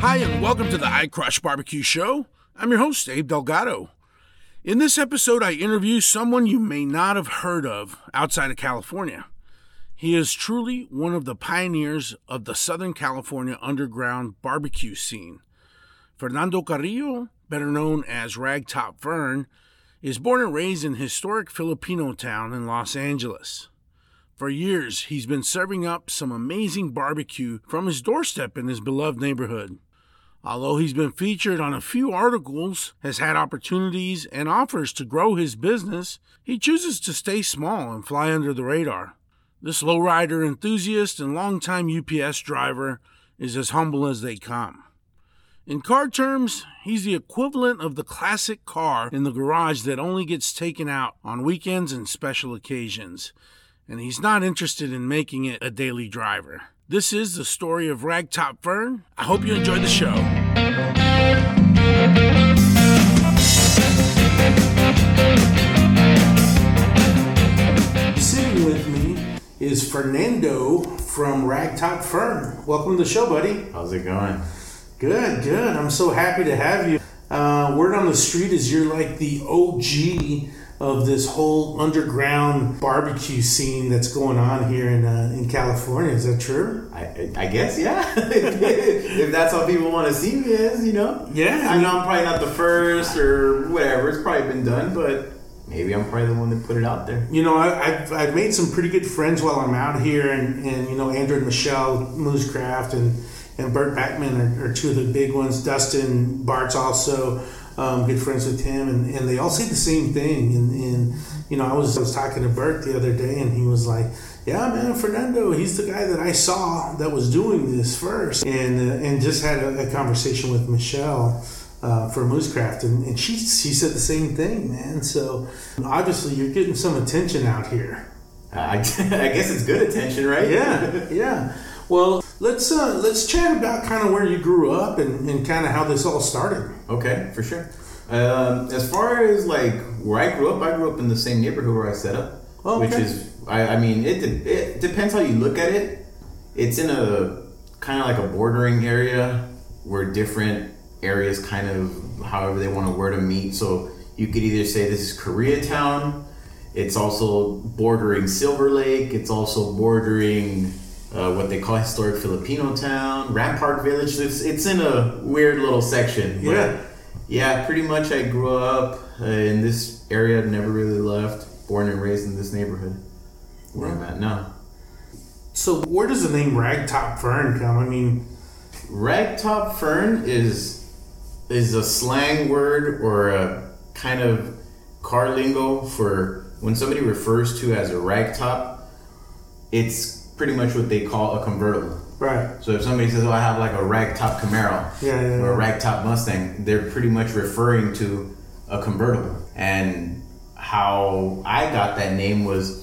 Hi, and welcome to the I Crush Barbecue Show. I'm your host, Abe Delgado. In this episode, I interview someone you may not have heard of outside of California. He is truly one of the pioneers of the Southern California underground barbecue scene. Fernando Carrillo, better known as Ragtop Fern, is born and raised in historic Filipinotown in Los Angeles. For years, he's been serving up some amazing barbecue from his doorstep in his beloved neighborhood. Although he's been featured on a few articles, has had opportunities and offers to grow his business, he chooses to stay small and fly under the radar. This lowrider enthusiast and longtime UPS driver is as humble as they come. In car terms, he's the equivalent of the classic car in the garage that only gets taken out on weekends and special occasions, and he's not interested in making it a daily driver. This is the story of Ragtop Fern. I hope you enjoy the show. Sitting with me is Fernando from Ragtop Fern. Welcome to the show, buddy. How's it going? Good, good. I'm so happy to have you. Uh, word on the street is you're like the OG of this whole underground barbecue scene that's going on here in uh, in California. Is that true? I, I guess yeah. if that's how people want to see me as, you know. Yeah. I know I'm probably not the first or whatever. It's probably been done, but maybe I'm probably the one that put it out there. You know, I, I've, I've made some pretty good friends while I'm out here, and, and you know, Andrew and Michelle Moo's Craft and and Burt Bakman are, are two of the big ones. Dustin Bart's also um, good friends with him, and, and they all say the same thing. And, and you know, I was I was talking to Burt the other day, and he was like, "Yeah, man, Fernando, he's the guy that I saw that was doing this first. and uh, and just had a, a conversation with Michelle." Uh, for Moo's Craft, and, and she she said the same thing, man. So obviously you're getting some attention out here. I, I guess it's good attention, right? Yeah, yeah. Well, let's uh, let's chat about kind of where you grew up and, and kind of how this all started. Okay, for sure. Um, as far as like where I grew up, I grew up in the same neighborhood where I set up, Oh, which is I, I mean it de- it depends how you look at it. It's in a kind of like a bordering area where different areas kind of however they want to word to meet. So you could either say this is Koreatown. It's also bordering Silver Lake. It's also bordering uh, what they call historic Filipinotown, Rampart Village. It's, it's in a weird little section. Yeah. yeah, pretty much. I grew up uh, in this area, never really left. Born and raised in this neighborhood where I'm at now. So where does the name Ragtop Fern come? I mean, Ragtop fern is is a slang word or a kind of car lingo for when somebody refers to as a ragtop. It's pretty much what they call a convertible. right? So if somebody says, "Oh, I have like a ragtop Camaro," Yeah, yeah, or a ragtop Mustang, they're pretty much referring to a convertible. And how I got that name was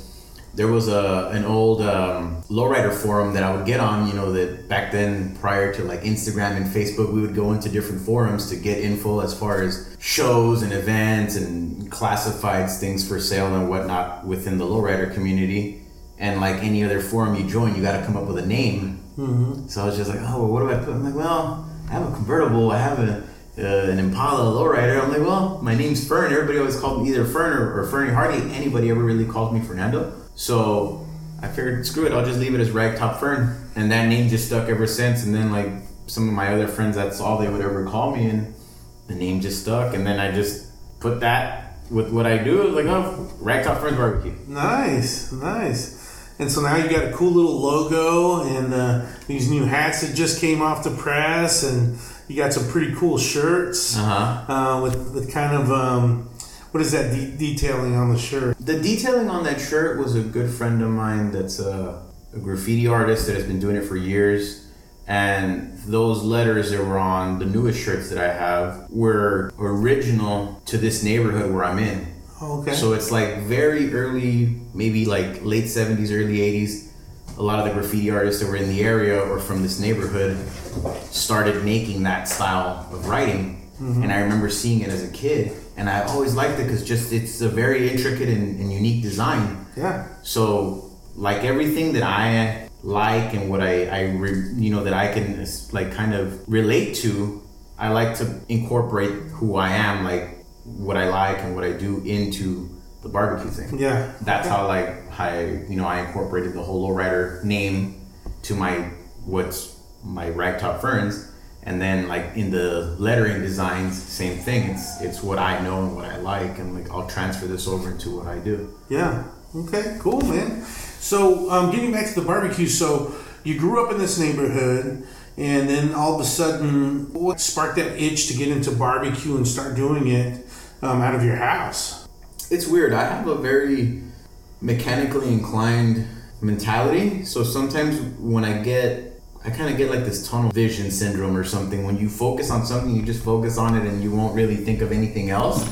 there was a an old um, lowrider forum that I would get on. You know that back then, prior to like Instagram and Facebook, we would go into different forums to get info as far as shows and events and classifieds, things for sale and whatnot within the lowrider community. And like any other forum you join, you got to come up with a name. So I was just like, oh, well, what do I put? I'm like, well, I have a convertible. I have a uh, an Impala lowrider. I'm like, well, my name's Fern. Everybody always called me either Fern or, or Fernie. Hardy. anybody ever really called me Fernando. So I figured, screw it. I'll just leave it as Ragtop Fern, and that name just stuck ever since. And then like some of my other friends, that's all they would ever call me, and the name just stuck. And then I just put that with what I do. Was like, oh, Ragtop Fern's barbecue. Nice, nice. And so now you got a cool little logo and uh, these new hats that just came off the press, and you got some pretty cool shirts Uh huh. uh, with with kind of um, what is that de- detailing on the shirt? The detailing on that shirt was a good friend of mine that's a, a graffiti artist that has been doing it for years. And those letters that were on the newest shirts that I have were original to this neighborhood where I'm in. Oh, okay. So it's like very early, maybe like late 70s, early 80s. A lot of the graffiti artists that were in the area or from this neighborhood started making that style of writing. Mm-hmm. And I remember seeing it as a kid. and I always liked it because just it's a very intricate and, and unique design. Yeah. So like everything that I like and what I, I re, you know that I can like kind of relate to, I like to incorporate who I am, like what I like and what I do into the barbecue thing. Yeah. That's how like I you know I incorporated the whole lowrider name to my what's my ragtop ferns and then like in the lettering designs same thing it's it's what i know and what i like and like i'll transfer this over into what i do Yeah. Okay. Cool, man. So, um, getting back to the barbecue, so you grew up in this neighborhood, and then all of a sudden, what sparked that itch to get into barbecue and start doing it um, out of your house? it's weird i have a very mechanically inclined mentality so sometimes when i get i kind of get like this tunnel vision syndrome or something when you focus on something you just focus on it and you won't really think of anything else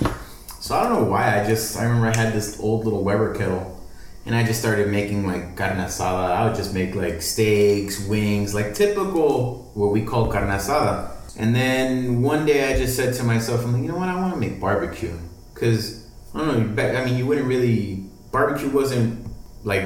so i don't know why i just i remember i had this old little weber kettle and I just started making like carne asada. I would just make like steaks, wings, like typical what we call carne asada. And then one day I just said to myself, I'm like, you know what? I want to make barbecue because I don't know. I mean, you wouldn't really barbecue wasn't like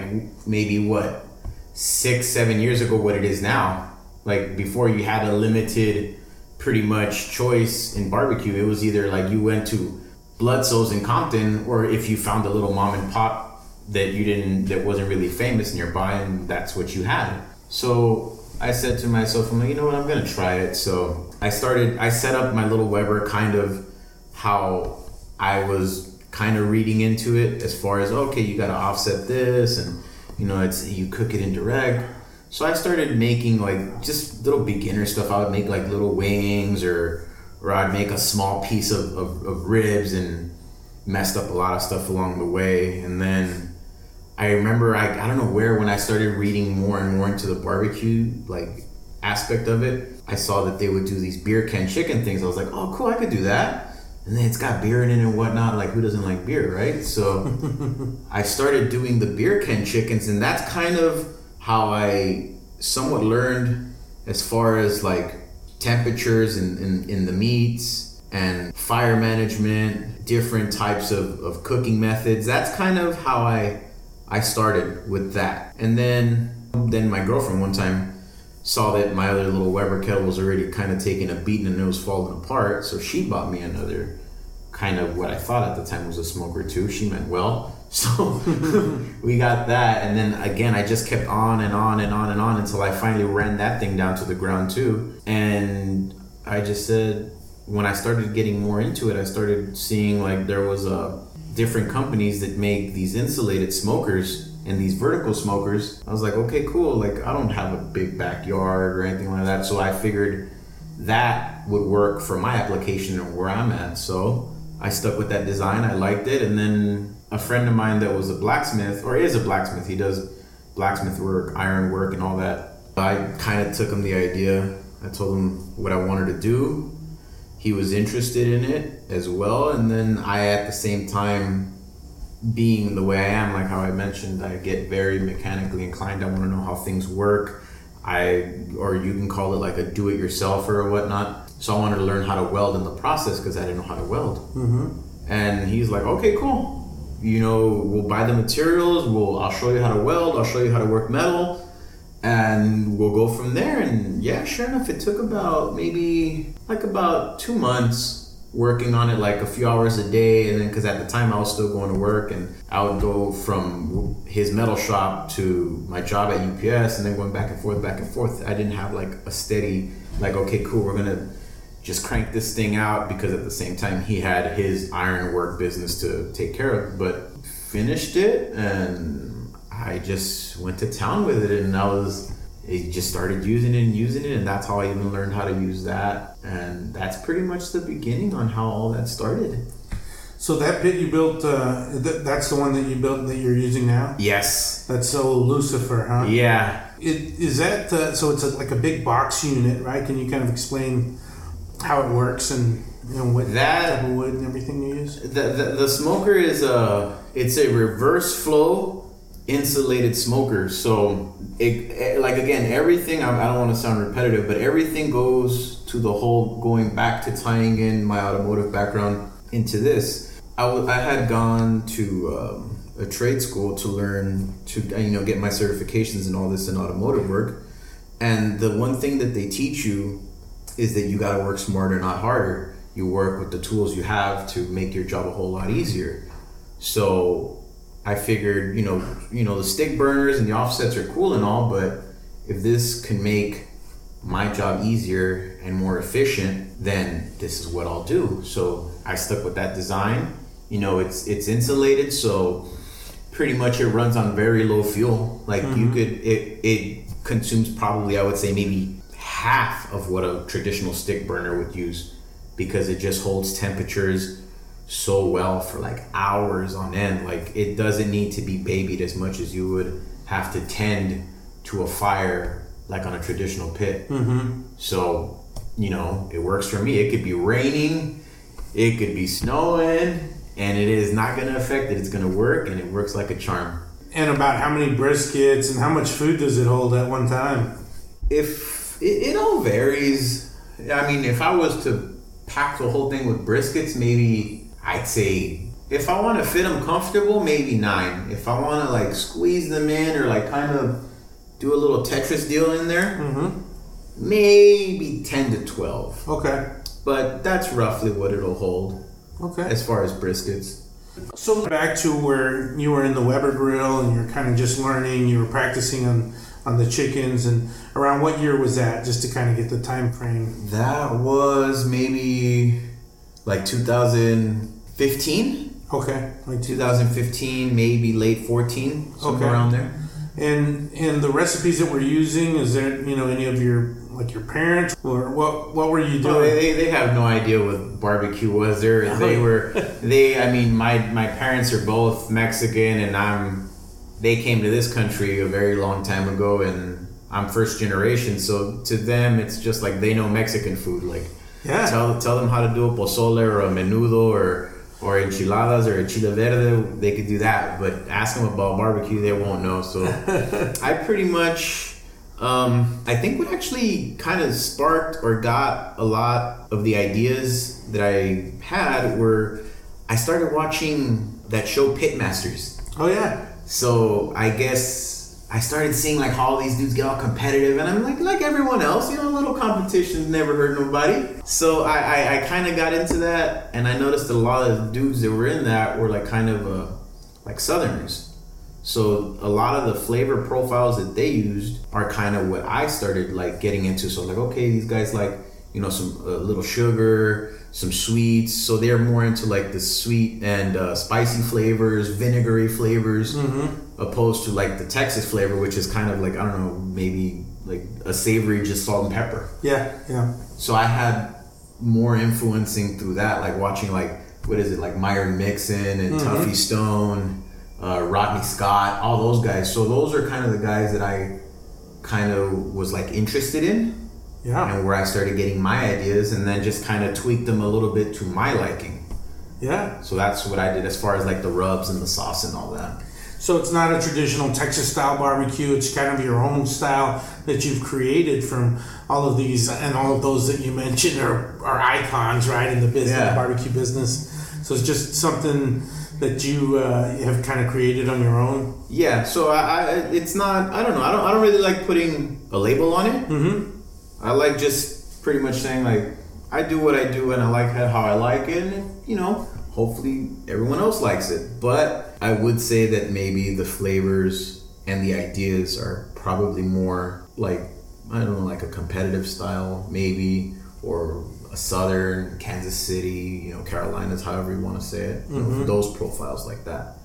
maybe what six, seven years ago what it is now. Like before, you had a limited, pretty much choice in barbecue. It was either like you went to Bludso's in Compton, or if you found a little mom and pop that you didn't that wasn't really famous nearby, and that's what you had. So I said to myself, I'm like, you know what, I'm gonna try it. So I started. I set up my little Weber kind of how I was kind of reading into it as far as okay, you got to offset this, and you know, it's you cook it indirect. So I started making like just little beginner stuff. I would make like little wings, or or I'd make a small piece of, of, of ribs, and messed up a lot of stuff along the way. And then I remember I I don't know where when I started reading more and more into the barbecue like aspect of it, I saw that they would do these beer can chicken things. I was like, oh cool, I could do that. And then it's got beer in it and whatnot. Like who doesn't like beer, right? So I started doing the beer can chickens, and that's kind of how I somewhat learned as far as like temperatures in, in, in the meats and fire management, different types of, of cooking methods. That's kind of how I I started with that. And then then my girlfriend one time saw that my other little Weber kettle was already kind of taking a beating and it was falling apart. So she bought me another kind of what I thought at the time was a smoker too. She meant well. So we got that. And then again, I just kept on and on and on and on until I finally ran that thing down to the ground too. And I just said, when I started getting more into it, I started seeing like there was a different companies that make these insulated smokers and these vertical smokers. I was like, okay, cool. Like I don't have a big backyard or anything like that, so I figured that would work for my application and where I'm at. So I stuck with that design. I liked it, and then a friend of mine that was a blacksmith or is a blacksmith. He does blacksmith work, iron work, and all that. I kind of took him the idea. I told him what I wanted to do. He was interested in it as well, and then I, at the same time, being the way I am, like how I mentioned, I get very mechanically inclined. I want to know how things work. I, or you can call it like a do-it-yourselfer or whatnot. So I wanted to learn how to weld in the process because I didn't know how to weld. Mm-hmm. And he's like, okay, cool. You know, we'll buy the materials. We'll, I'll show you how to weld. I'll show you how to work metal, and we'll go from there. And yeah, sure enough, it took about maybe like about two months working on it, like a few hours a day. And then, because at the time I was still going to work, and I would go from his metal shop to my job at UPS, and then going back and forth, back and forth. I didn't have like a steady, like, okay, cool, we're gonna just crank this thing out because at the same time he had his iron work business to take care of but finished it and i just went to town with it and i was I just started using it and using it and that's how i even learned how to use that and that's pretty much the beginning on how all that started So that pit you built, uh, th- that's the one that you built that you're using now. yes That's so Lucifer, huh? yeah It, is that uh, so? It's a, like a big box unit, right? Can you kind of explain how it works and you know what That- type of wood and everything you use? the, the, the smoker is a it's a reverse flow insulated smoker so it, eh, like again everything I, I don't want to sound repetitive but everything goes to the whole going back to tying in my automotive background into this, I, w- I had gone to um, a trade school to learn to you know get my certifications and all this in automotive work. And the one thing that they teach you is that you got to work smarter, not harder. You work with the tools you have to make your job a whole lot easier. So I figured, you know, you know, the stick burners and the offsets are cool and all, but if this can make my job easier and more efficient, then this is what I'll do. So I stuck with that design. You know, it's it's insulated, so pretty much it runs on very low fuel. Like mm-hmm. you could it it consumes probably I would say maybe half of what a traditional stick burner would use because it just holds temperatures so well for like hours on end. Like it doesn't need to be babied as much as you would have to tend to a fire like on a traditional pit. Mm-hmm. So, you know, it works for me. It could be raining, it could be snowing, and it is not going to affect it. It's going to work, and it works like a charm. And about how many briskets and how much food does it hold at one time? If it, it all varies. I mean, if I was to pack the whole thing with briskets, maybe I'd say if I want to fit them comfortable, maybe nine. If I want to like squeeze them in or like kind of do a little Tetris deal in there, mm-hmm. maybe 10 to 12. Okay. But that's roughly what it'll hold. Okay. As far as briskets. So back to where you were in the Weber grill and you're kind of just learning, you were practicing on on the chickens and around what year was that just to kind of get the time frame that was maybe like 2015 okay like 2015 maybe late 14 somewhere okay. around there and and the recipes that we're using, is there you know any of your like your parents or what what were you doing? Oh, they, they have no idea what barbecue was. There they were they. I mean, my my parents are both Mexican, and I'm they came to this country a very long time ago, and I'm first generation. So to them, it's just like they know Mexican food. Like yeah, tell tell them how to do a pozole or a menudo or or enchiladas or chile verde, they could do that. But ask them about barbecue, they won't know. So I pretty much, um, I think what actually kind of sparked or got a lot of the ideas that I had were I started watching that show Pitmasters. Oh yeah. So I guess I started seeing like how all these dudes get all competitive, and I'm like, like everyone else, you know, a little competitions never hurt nobody. So I, I, I kind of got into that, and I noticed a lot of dudes that were in that were like kind of uh, like Southerners. So a lot of the flavor profiles that they used are kind of what I started like getting into. So like, okay, these guys like you know some uh, little sugar, some sweets. So they're more into like the sweet and uh, spicy flavors, vinegary flavors, mm-hmm. Opposed to like the Texas flavor, which is kind of like I don't know, maybe like a savory, just salt and pepper. Yeah, yeah. So I had more influencing through that, like watching like what is it, like Myron Mixon and mm-hmm. Tuffy Stone, uh, Rodney Scott, all those guys. So those are kind of the guys that I kind of was like interested in yeah. And where I started getting my ideas and then just kind of tweaked them a little bit to my liking. Yeah. So that's what I did as far as like the rubs and the sauce and all that. So it's not a traditional Texas style barbecue. It's kind of your own style that you've created from all of these and all of those that you mentioned are, are icons, right, in the business, yeah. barbecue business. So it's just something that you uh, have kind of created on your own. Yeah. So I, I, it's not. I don't know. I don't. I don't really like putting a label on it. Mm-hmm. I like just pretty much saying like I do what I do and I like how I like it, and you know, hopefully everyone else likes it. But I would say that maybe the flavors and the ideas are probably more like I don't know, like a competitive style, maybe, or a southern Kansas City, you know, Carolinas, however you want to say it. Mm-hmm. You know, mm-hmm. those profiles like that.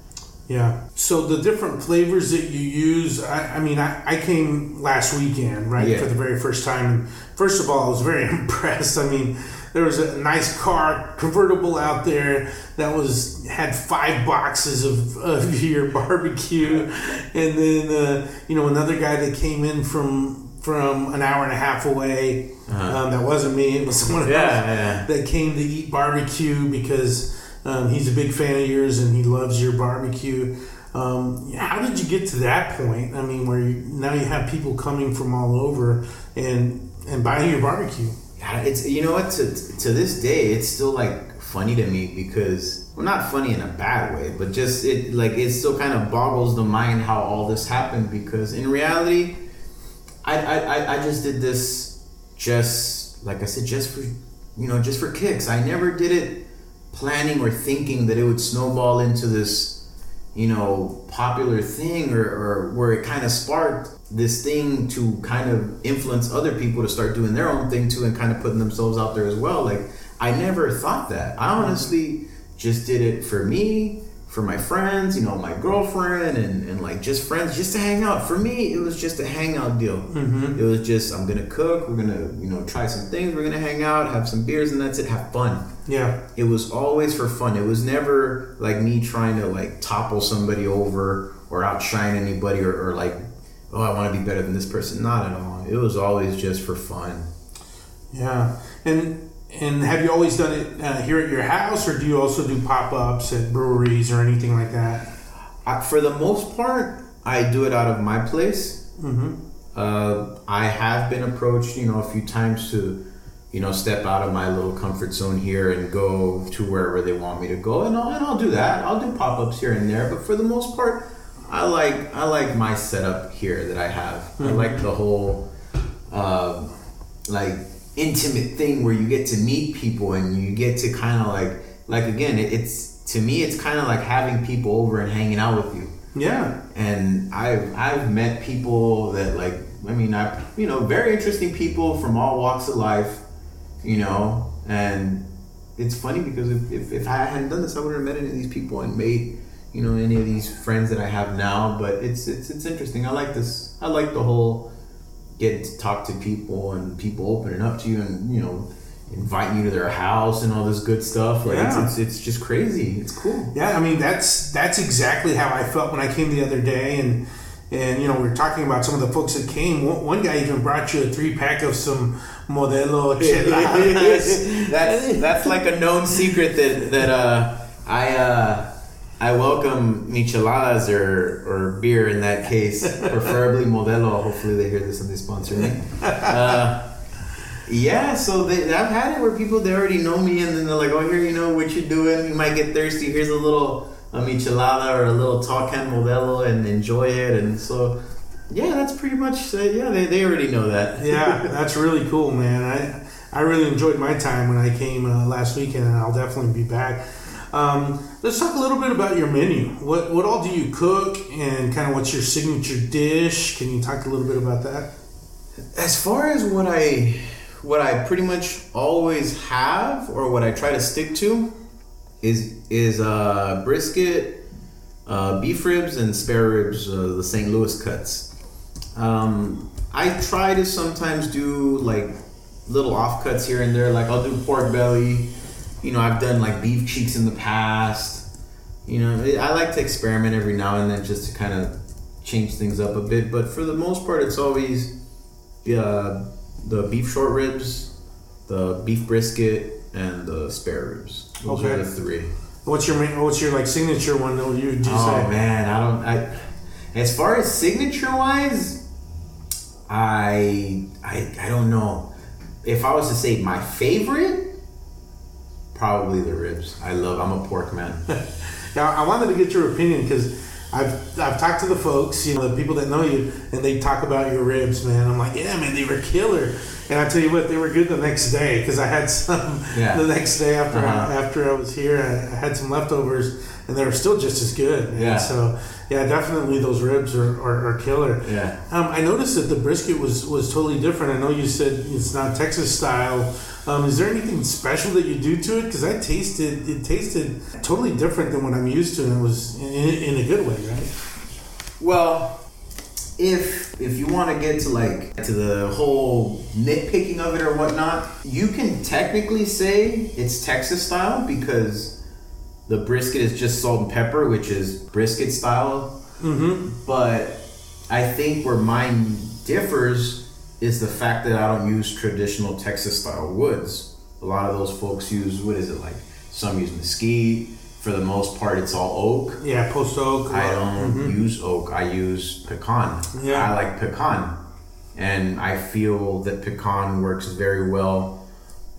Yeah. So the different flavors that you use, I, I mean, I, I came last weekend, right, yeah. for the very first time. And first of all, I was very impressed. I mean, there was a nice car convertible out there that was had five boxes of, of your barbecue, and then uh, you know another guy that came in from from an hour and a half away. Uh-huh. Um, that wasn't me; it was someone yeah, else yeah. that came to eat barbecue because um, he's a big fan of yours and he loves your barbecue. Um, how did you get to that point? I mean, where you, now you have people coming from all over and and buying your barbecue. It's you know what to, to this day it's still like funny to me because well not funny in a bad way but just it like it still kind of boggles the mind how all this happened because in reality I I, I just did this just like I said just for you know just for kicks. I never did it planning or thinking that it would snowball into this you know popular thing or, or where it kind of sparked this thing to kind of influence other people to start doing their own thing too and kind of putting themselves out there as well like I never thought that. I honestly just did it for me, for my friends, you know, my girlfriend, and, and like just friends, just to hang out. For me, it was just a hangout deal. Mm-hmm. It was just, I'm gonna cook, we're gonna, you know, try some things, we're gonna hang out, have some beers, and that's it, have fun. Yeah. It was always for fun. It was never like me trying to like topple somebody over or outshine anybody or, or like, oh, I wanna be better than this person. Not at all. It was always just for fun. Yeah. And and have you always done it uh, here at your house, or do you also do pop ups at breweries or anything like that? I, for the most part, I do it out of my place. Mm-hmm. Uh, I have been approached, you know, a few times to, you know, step out of my little comfort zone here and go to wherever they want me to go, and I'll, and I'll do that. I'll do pop ups here and there, but for the most part, I like I like my setup here that I have. Mm-hmm. I like the whole, uh, like intimate thing where you get to meet people and you get to kind of like like again it's to me it's kind of like having people over and hanging out with you. Yeah. And i've i've met people that like i mean i you know very interesting people from all walks of life you know? And it's funny because if, if, if i hadn't done this i wouldn't have met any of these people and made you know any of these friends that i have now but it's it's it's interesting. I like this i like the whole getting to talk to people and people opening up to you and you know inviting you to their house and all this good stuff. Like yeah. it's, it's, it's just crazy. It's cool. Yeah, I mean that's that's exactly how I felt when I came the other day and and you know we were talking about some of the folks that came. One guy even brought you a three pack of some Modelo cheladas. that's that's like a known secret that that uh, I. Uh, I welcome micheladas or, or beer in that case, preferably Modelo. Hopefully they hear this and they sponsor me. Uh, yeah, so they, I've had it where people they already know me and then they're like, "Oh, here you know what you're doing. You might get thirsty. Here's a little a michelada or a little tall can Modelo and enjoy it." And so, yeah, that's pretty much uh, yeah. They, they already know that. yeah, that's really cool, man. I I really enjoyed my time when I came uh, last weekend, and I'll definitely be back. Um, let's talk a little bit about your menu. What what all do you cook, and kind of what's your signature dish? Can you talk a little bit about that? As far as what I what I pretty much always have, or what I try to stick to, is is uh, brisket, uh, beef ribs, and spare ribs, uh, the St. Louis cuts. Um, I try to sometimes do like little offcuts here and there, like I'll do pork belly you know, I've done like beef cheeks in the past. You know, I like to experiment every now and then just to kind of change things up a bit. But for the most part, it's always uh, the beef short ribs, the beef brisket, and the spare ribs. Those okay. are the three. What's your what's your like signature one though? You, you oh say? man, I don't. I as far as signature wise, I I I don't know. If I was to say my favorite, Probably the ribs. I love. I'm a pork man. now I wanted to get your opinion because I've I've talked to the folks, you know, the people that know you, and they talk about your ribs, man. I'm like, yeah, man, they were killer. And I tell you what, they were good the next day because I had some yeah. the next day after uh-huh. I, after I was here. I, I, had some leftovers, and they were still just as good. Man. Yeah. So yeah, definitely those ribs are, are, are killer. Yeah. Um, I noticed that the brisket was was totally different. I know you said it's not Texas style um, is there anything special that you do to it? Because I tasted it tasted totally different than what I'm used to, and it was in, in a good way, right? Well, if if you want to get to like to the whole nitpicking of it or whatnot, you can technically say it's Texas style because the brisket is just salt and pepper, which is brisket style. Mm-hmm. But I think where mine differs is the fact that I don't use traditional Texas style woods. A lot of those folks use what is it like? Some use mesquite. For the most part, it's all oak. Yeah, post oak. I don't mm-hmm. use oak. I use pecan. Yeah. I like pecan, and I feel that pecan works very well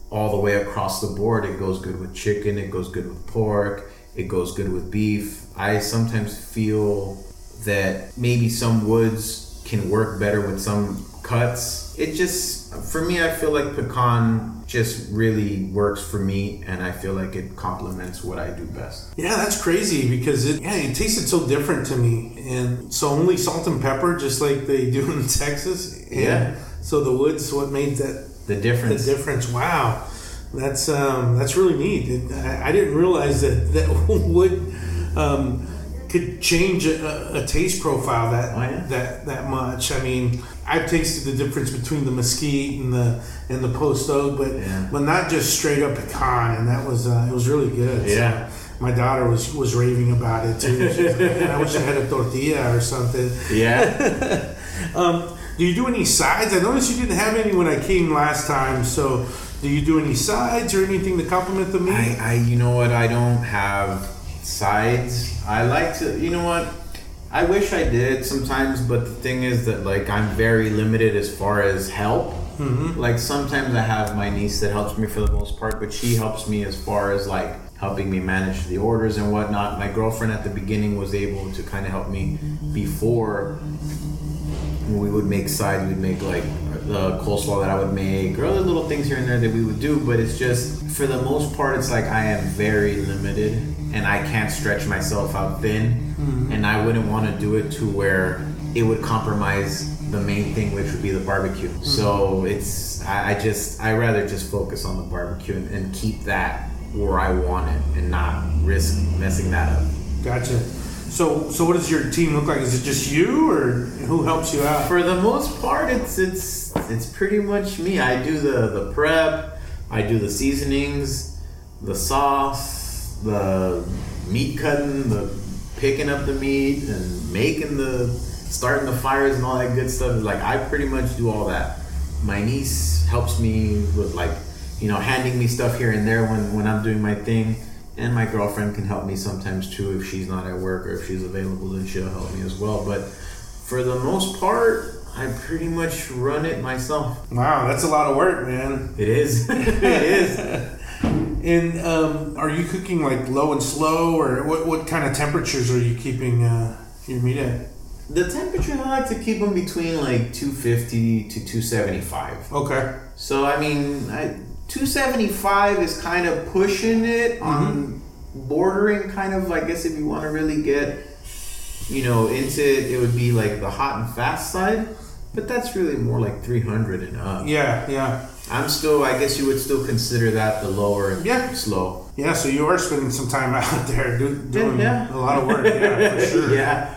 all the way across the board. It goes good with chicken, it goes good with pork, it goes good with beef. I sometimes feel that maybe some woods can work better with some cuts. It just, for me, I feel like pecan just really works for me, and I feel like it complements what I do best. Yeah, that's crazy because it yeah it tasted so different to me, and so only salt and pepper, just like they do in Texas. And Yeah. So the woods, what made that The difference. the difference. Wow, that's um, that's really neat. I, I didn't realize that that wood um, could change a, a taste profile that Oh, yeah? that that much. I mean, I've tasted the difference between the mesquite and the and the post oak, but Yeah. but not just straight up pecan, and that was uh, it was really good. So Yeah. my daughter was was raving about it too. She was like, "Man, I wish I had a tortilla or something. yeah. Um, do you do any sides? I noticed you didn't have any when I came last time. So, do you do any sides or anything to complement the meat? I, I, you know what? I don't have sides. I like to, you know what? I wish I did sometimes, but the thing is that like I'm very limited as far as help. Mm-hmm. Like sometimes I have my niece that helps me for the most part, but she helps me as far as like helping me manage the orders and whatnot. My girlfriend at the beginning was able to kind of help me before we would make sides, we'd make like the coleslaw that I would make, or other little things here and there that we would do. But it's just, for the most part, it's like I am very limited and I can't stretch myself out thin. Hmm. And I wouldn't want to do it to where it would compromise the main thing, which would be the barbecue. Hmm. So it's, I, I just, I rather just focus on the barbecue and, and keep that where I want it and not risk messing that up. Gotcha. So, so what does your team look like? Is it just you, or who helps you out? For the most part, it's it's it's pretty much me. I do the the prep, I do the seasonings, the sauce, the meat cutting, the picking up the meat, and making the starting the fires and all that good stuff. Like I pretty much do all that. My niece helps me with like you know handing me stuff here and there when when I'm doing my thing. And my girlfriend can help me sometimes too if she's not at work or if she's available, then she'll help me as well. But for the most part, I pretty much run it myself. Wow, that's a lot of work, man. It is. it is. And um, are you cooking like low and slow, or what? What kind of temperatures are you keeping uh, your meat at? The temperature I like to keep them between like 250 to 275. Okay. So I mean, I, 275 is kind of pushing it mm-hmm. on bordering kind of. I guess if you want to really get, you know, into it, it would be like the hot and fast side. But that's really more like 300 and up. Yeah, yeah, I'm still. I guess you would still consider that the lower Yeah. slow. yeah. So you are spending some time out there do, doing yeah. a lot of work. Yeah, for sure. yeah.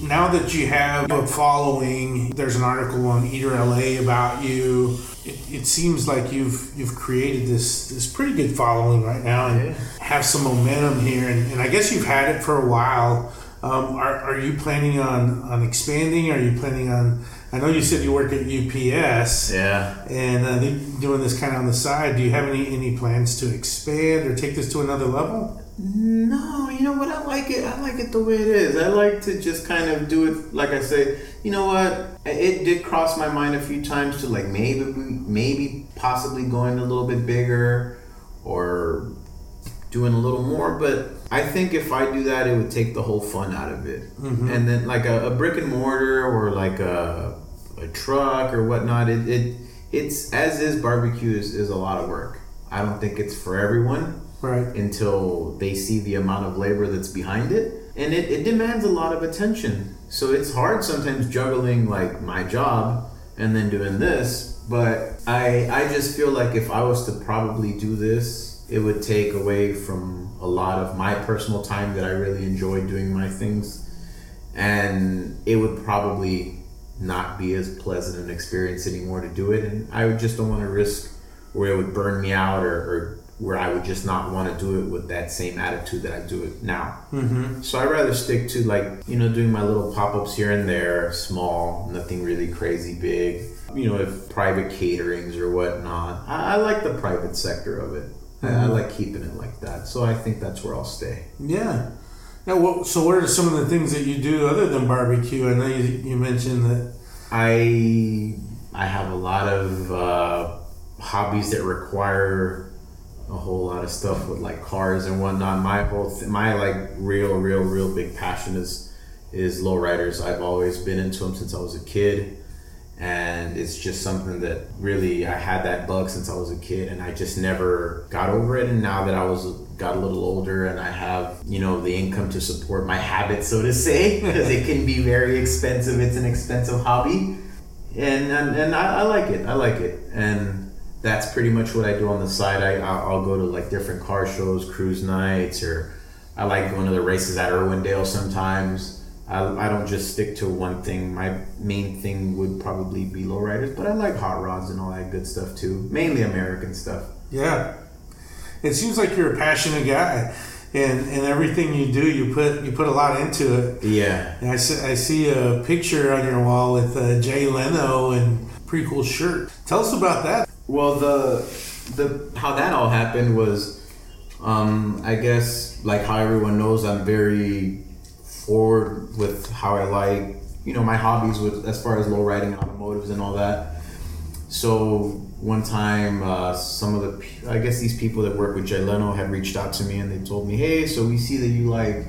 Now that you have a following, there's an article on Eater LA about you. It, it seems like you've you've created this this pretty good following right now and Yeah. have some momentum here. And, and I guess you've had it for a while. Um, are, are you planning on, on expanding? Are you planning on? I know you said you work at UPS Yeah. and uh, doing this kind of on the side. Do you have any any plans to expand or take this to another level? No, you know what? I like it. I like it the way it is. I like to just kind of do it. Like I say, you know what? It did cross my mind a few times to like maybe, maybe possibly going a little bit bigger, or doing a little more. But I think if I do that, it would take the whole fun out of it. Mm-hmm. And then like a, a brick and mortar or like a a truck or whatnot, it, it it's as is barbecue is, is a lot of work. I don't think it's for everyone Right. until they see the amount of labor that's behind it. And it, it demands a lot of attention. So it's hard sometimes juggling like my job and then doing this. But I I just feel like if I was to probably do this, it would take away from a lot of my personal time that I really enjoy doing my things. And it would probably not be as pleasant an experience anymore to do it. And I just don't want to risk where it would burn me out or, or where I would just not want to do it with that same attitude that I do it now. Mm-hmm. So I'd rather stick to like, you know, doing my little pop ups here and there, small, nothing really crazy big. You know, if private caterings or whatnot. I, I like the private sector of it. I, I like keeping it like that. So I think that's where I'll stay. Yeah. Now, what, so what are some of the things that you do other than barbecue? I know you, you mentioned that. I I have a lot of uh, hobbies that require a whole lot of stuff with like cars and whatnot. My whole th- my like real real real big passion is is lowriders. I've always been into them since I was a kid, and it's just something that really I had that bug since I was a kid, and I just never got over it. And now that I was got a little older and I have you know the income to support my habit, so to say, because it can be very expensive. It's an expensive hobby, and and, and I, I like it. I like it, and that's pretty much what I do on the side. I I'll go to like different car shows, cruise nights, or I like going to the races at Irwindale sometimes. I, I don't just stick to one thing. My main thing would probably be lowriders, but I like hot rods and all that good stuff too. Mainly American stuff. Yeah, it seems like you're a passionate guy, and and everything you do, you put you put a lot into it. Yeah. And I see I see a picture on your wall with uh, Jay Leno and pretty cool shirt. Tell us about that. Well, the the how that all happened was, um, I guess like how everyone knows, I'm very forward with how I like you know my hobbies with as far as low riding and automotives and all that. So one time, uh, some of the I guess these people that work with Jay Leno had reached out to me and they told me, hey, so we see that you like,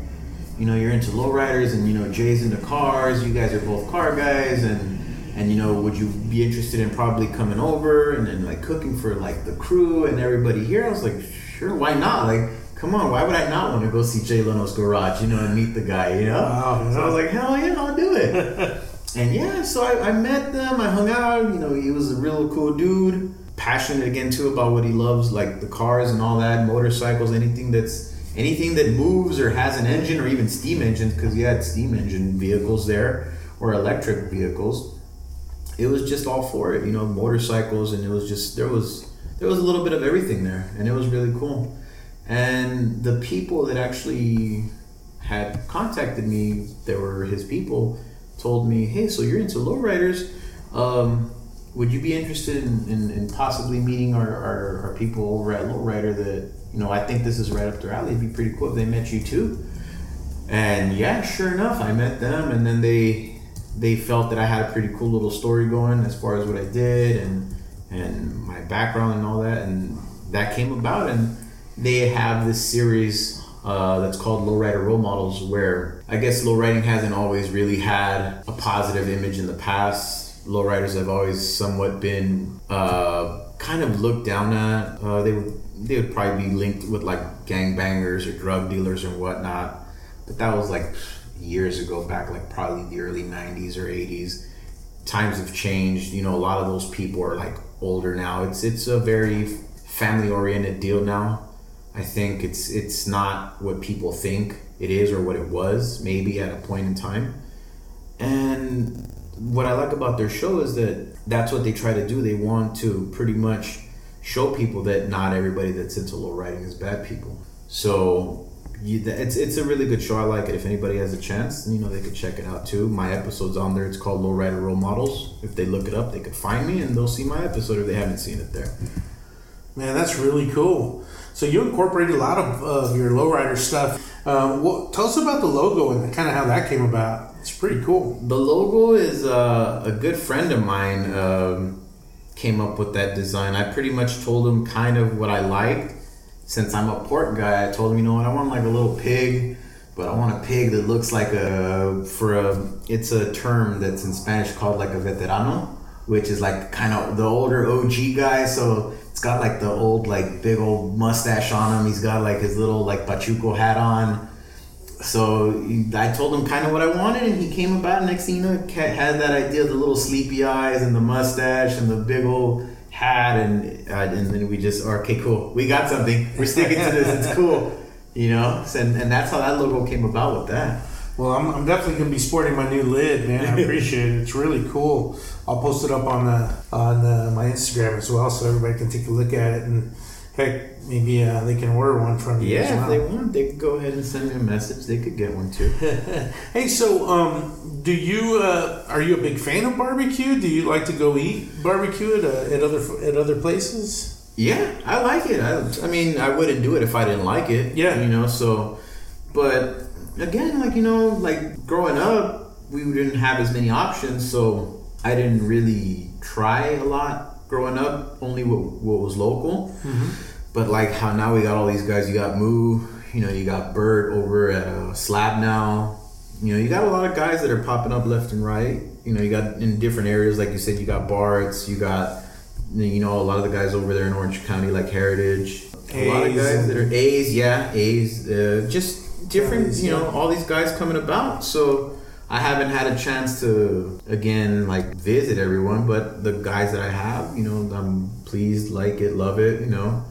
you know, you're into lowriders and you know Jay's into cars. You guys are both car guys and and you know would you be interested in probably coming over and then like cooking for like the crew and everybody here? I was like sure why not? Like come on why would i not want to go see jay leno's garage you know and meet the guy you know? Wow, so i was like hell yeah i'll do it. And yeah so I, I met them i hung out you know he was a real cool dude passionate again too about what he loves like the cars and all that motorcycles anything that's anything that moves or has an engine or even steam engines because he had steam engine vehicles there or electric vehicles it was just all for it, you know, motorcycles, and it was just there was there was a little bit of everything there, and it was really cool. And the people that actually had contacted me, that were his people, told me, "Hey, so you're into lowriders? Um, would you be interested in, in, in possibly meeting our, our, our people over at Lowrider? That you know, I think this is right up their alley. It'd be pretty cool if they met you too." And yeah, sure enough, I met them, and then they they felt that I had a pretty cool little story going as far as what I did and and my background and all that, and that came about. And they have this series uh, that's called Lowrider Role Models, where I guess lowriding hasn't always really had a positive image in the past. Lowriders have always somewhat been uh, kind of looked down at. Uh, they would they would probably be linked with like gangbangers or drug dealers or whatnot, but that was like years ago, back like probably the early 90s or 80s. Times have changed. You know, a lot of those people are like older now. It's it's a very family oriented deal now. I think it's it's not what people think it is or what it was maybe at a point in time. And what I like about their show is that that's what they try to do. They want to pretty much show people that not everybody that's into low riding is bad people. So you, it's it's a really good show. I like it. If anybody has a chance, you know, they could check it out too. My episode's on there. It's called Lowrider Role Models. If they look it up, they could find me and they'll see my episode if they haven't seen it there. Man, that's really cool. So you incorporated a lot of uh, your lowrider stuff. Um, well, tell us about the logo and kind of how that came about. It's pretty cool. The logo is uh, a good friend of mine um, came up with that design. I pretty much told him kind of what I liked since I'm a pork guy, I told him, you know what, I want like a little pig, but I want a pig that looks like a for a. It's a term that's in Spanish called like a veterano, which is like kind of the older OG guy. So it's got like the old like big old mustache on him. He's got like his little like pachuco hat on. So I told him kind of what I wanted, and he came about. Next thing you know, had that idea of the little sleepy eyes and the mustache and the big old hat and uh, and then we just okay cool. We got something. We're sticking to this. It's cool. You know? And, and that's how that logo came about with that. Well I'm, I'm definitely gonna be sporting my new lid man. I appreciate it. It's really cool. I'll post it up on the on the, my Instagram as well so everybody can take a look at it and heck maybe uh, they can order one from you yeah well. if they want they could go ahead and send me a message. They could get one too. Hey so um, do you uh, are you a big fan of barbecue? Do you like to go eat barbecue at, uh, at other at other places? Yeah i like it. I, I mean i wouldn't do it if i didn't like it yeah. you know so but again like you know like growing up we didn't have as many options so i didn't really try a lot growing up, only what, what was local. But like how now we got all these guys. You got Moo, you know, you got Burt over at uh, Slab now. You know, you got a lot of guys that are popping up left and right. You know, you got in different areas, like you said, you got Barts, you got, you know, a lot of the guys over there in Orange County, like Heritage. A lot of guys that are A's, yeah, A's. Uh, just different, A's, you know, yeah. all these guys coming about. So I haven't had a chance to again like visit everyone, but the guys that I have, you know, I'm pleased, like it, love it. You know,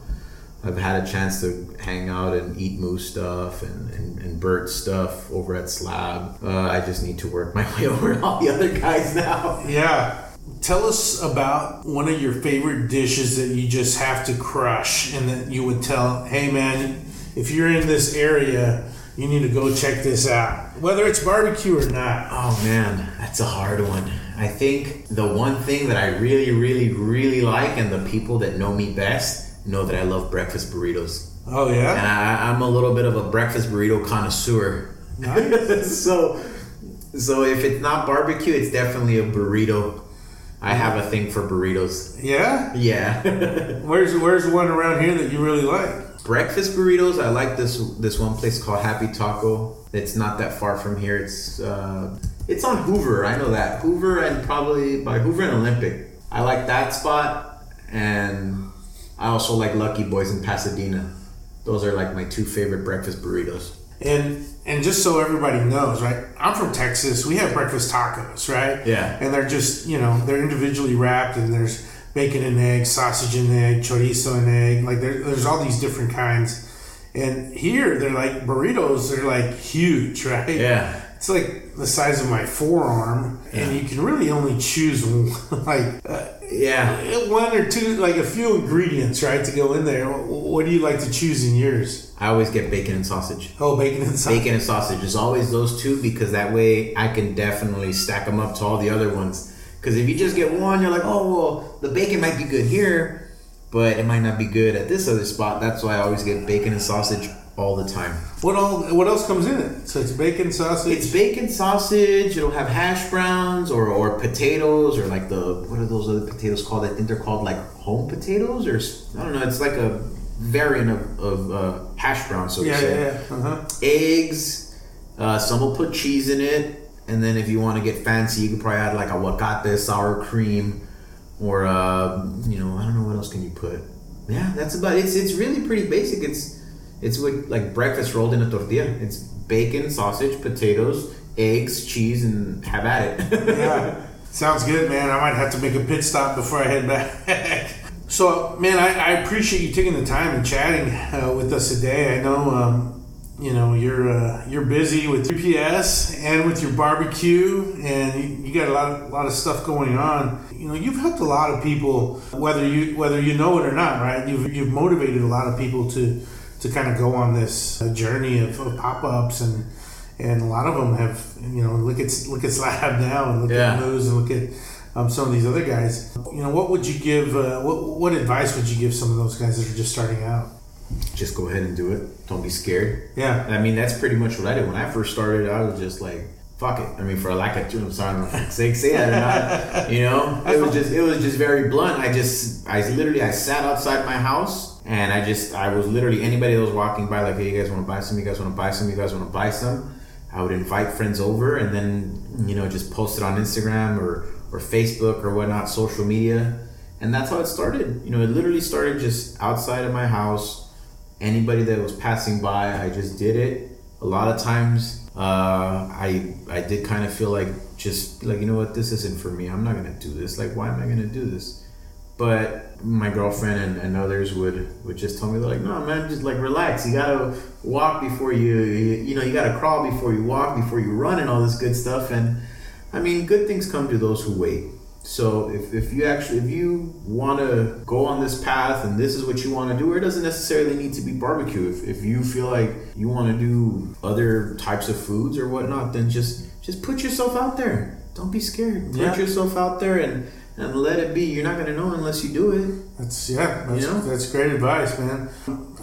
I've had a chance to hang out and eat Moo's stuff and and, and Burt stuff over at Slab. Uh, I just need to work my way over all the other guys now. Yeah. Tell us about one of your favorite dishes that you just have to crush and that you would tell, hey man, if you're in this area, you need to go check this out. Whether it's barbecue or not. Oh man, that's a hard one. I think the one thing that I really, really, really like, and the people that know me best know that I love breakfast burritos. Oh And yeah? I, I'm a little bit of a breakfast burrito connoisseur. Nice. so, so if it's not barbecue, it's definitely a burrito. I have a thing for burritos. Yeah? Yeah. Where's where's one around here that you really like? breakfast burritos. I like this this one place called Happy Taco. It's not that far from here. It's uh, it's on Hoover. I know that Hoover and probably by Hoover and Olympic. I like that spot, and I also like Lucky Boys in Pasadena. Those are like my two favorite breakfast burritos. And and just so everybody knows, right? I'm from Texas. We have breakfast tacos, right? Yeah. And they're just, you know, they're individually wrapped and there's bacon and egg, sausage and egg, chorizo and egg. Like there, there's all these different kinds. And here they're like burritos, they're like huge, right? Yeah. It's like the size of my forearm, and you can really only choose like uh, Yeah. one or two, like a few ingredients, right, to go in there. What, what do you like to choose in yours? I always get bacon and sausage. Oh, bacon and sausage. Bacon and sausage is always those two because that way I can definitely stack them up to all the other ones. Because if you just get one, you're like, oh well, the bacon might be good here, but it might not be good at this other spot. That's why I always get bacon and sausage all the time. What all? What else comes in it? So it's bacon, sausage. It's bacon, sausage. It'll have hash browns or, or potatoes or like the what are those other potatoes called? I think they're called like home potatoes or I don't know. It's like a variant of, of uh, hash brown, so to yeah, say. yeah, yeah. Uh-huh. eggs. Uh, some will put cheese in it, and then if you want to get fancy, you could probably add like a aguacate, sour cream, or uh, you know, I don't know what else can you put. Yeah, that's about. It's it's really pretty basic. It's it's with like breakfast rolled in a tortilla. It's bacon, sausage, potatoes, eggs, cheese, and have at it. yeah, sounds good, man. I might have to make a pit stop before I head back. so, man, I, I appreciate you taking the time and chatting uh, with us today. I know, um, you know, you're uh, you're busy with UPS and with your barbecue, and you, you got a lot of, lot of stuff going on. You know, you've helped a lot of people, whether you whether you know it or not, right? You've you've motivated a lot of people to to kind of go on this uh, journey of, of pop ups and and a lot of them have you know look at look at Slab now and look Yeah. at Moo's and look at um, some of these other guys. You know, what would you give? Uh, what what advice would you give some of those guys that are just starting out? just go ahead and do it. Don't be scared. Yeah, I mean, that's pretty much what I did when I first started. I was just like, "Fuck it." I mean, for a lack of, I'm sorry, I'm not say say that or not. You know, it was just, it was just very blunt. I just, I literally, I sat outside my house and I just, I was literally anybody that was walking by, like, "Hey, you guys want to buy some? You guys want to buy some? You guys want to buy some?" I would invite friends over and then, you know, just post it on Instagram or or Facebook or whatnot, social media, and that's how it started. You know, it literally started just outside of my house anybody that was passing by i just did it a lot of times uh, i i did kind of feel like just like you know what this isn't for me i'm not gonna do this like why am i gonna do this but my girlfriend and, and others would would just tell me they're like no man just like relax you gotta walk before you, you you know you gotta crawl before you walk before you run and all this good stuff and i mean good things come to those who wait so if, if you actually if you want to go on this path and this is what you want to do, or it doesn't necessarily need to be barbecue. If, if you feel like you want to do other types of foods or whatnot, then just just put yourself out there. Don't be scared. Put Yeah. yourself out there and and let it be. You're not gonna know unless you do it. that's yeah, that's, You know? that's great advice, man.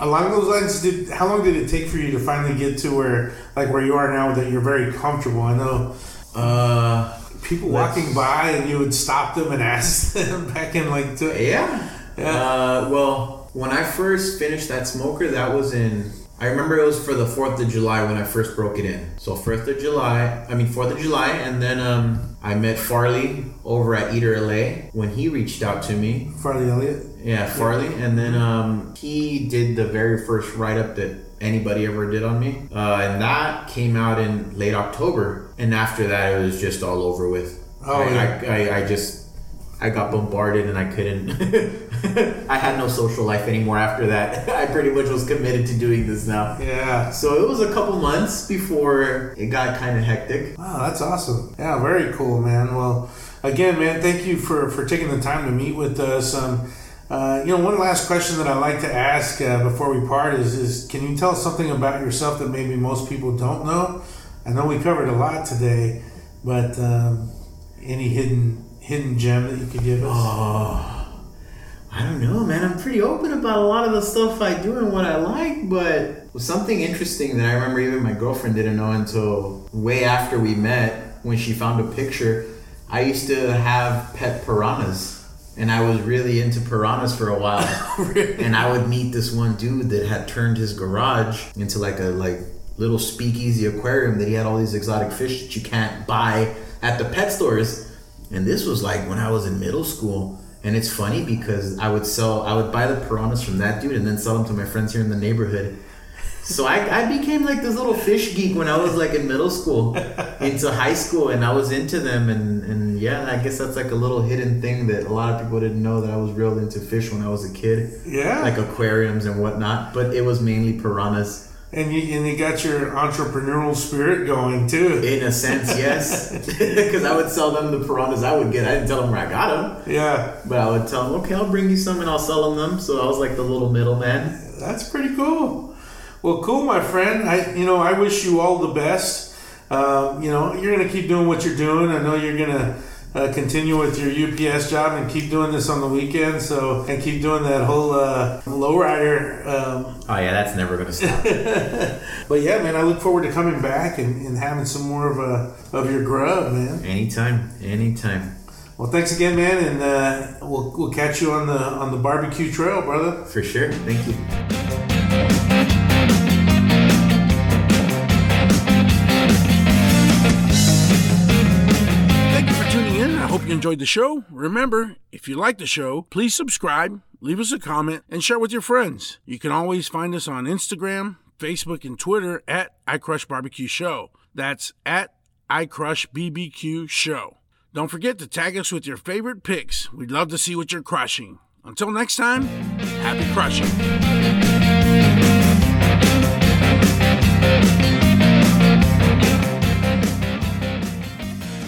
Along those lines, did how long did it take for you to finally get to where like where you are now that you're very comfortable? I know Uh, people walking by and you would stop them and ask them back in like to, Yeah. Yeah. Uh, well, when I first finished that smoker, that was in. I remember it was for the Fourth of July when I first broke it in. So Fourth of July, I mean Fourth of July, and then um, I met Farley over at Eater LA when he reached out to me. Farley Elliott. Yeah, Farley, and then um, he did the very first write up that anybody ever did on me, uh, and that came out in late October. And after that, it was just all over with. Oh, I, yeah. I, I, I just I got bombarded and I couldn't. I had no social life anymore after that. I pretty much was committed to doing this now. Yeah. So it was a couple months before it got kind of hectic. Wow, that's awesome. Yeah, very cool, man. Well, again, man, thank you for, for taking the time to meet with us. Um, uh, you know, one last question that I like to ask uh, before we part is, is can you tell us something about yourself that maybe most people don't know? I know we covered a lot today, but um, any hidden hidden gem that you could give us? Oh, I don't know, man. I'm pretty open about a lot of the stuff I do and what I like, but something interesting that I remember even my girlfriend didn't know until way after we met when she found a picture. I used to have pet piranhas. And I was really into piranhas for a while. Oh, and I would meet this one dude that had turned his garage into like a like little speakeasy aquarium that he had all these exotic fish that you can't buy at the pet stores. And this was like when I was in middle school. And it's funny because I would sell, I would buy the piranhas from that dude and then sell them to my friends here in the neighborhood. So I, I became like this little fish geek when I was like in middle school into high school and I was into them and, and yeah, I guess that's like a little hidden thing that a lot of people didn't know that I was real into fish when I was a kid. Yeah. Like aquariums and whatnot. But it was mainly piranhas. And you and you got your entrepreneurial spirit going too. In a sense, yes. Because I would sell them the piranhas I would get. I didn't tell them where I got them. Yeah, But I would tell them, okay, I'll bring you some and I'll sell them them. So I was like the little middleman. that's pretty cool. Well, cool, my friend. I you know I wish you all the best. Um, you know you're gonna keep doing what you're doing. I know you're gonna. Uh, continue with your UPS job and keep doing this on the weekend. So and keep doing that whole uh, lowrider um, Oh, yeah, that's never going to stop. But yeah, man, I look forward to coming back and, and having some more of a of your grub, man. anytime, anytime. Well, thanks again, man, and uh, we'll we'll catch you on the on the barbecue trail, brother. For sure. Thank you. Enjoyed the show. Remember, if you like the show, please subscribe, leave us a comment, and share with your friends. You can always find us on Instagram, Facebook, and Twitter at iCrush Barbecue Show. That's at iCrush BBQ Show. Don't forget to tag us with your favorite picks. We'd love to see what you're crushing. Until next time, happy crushing.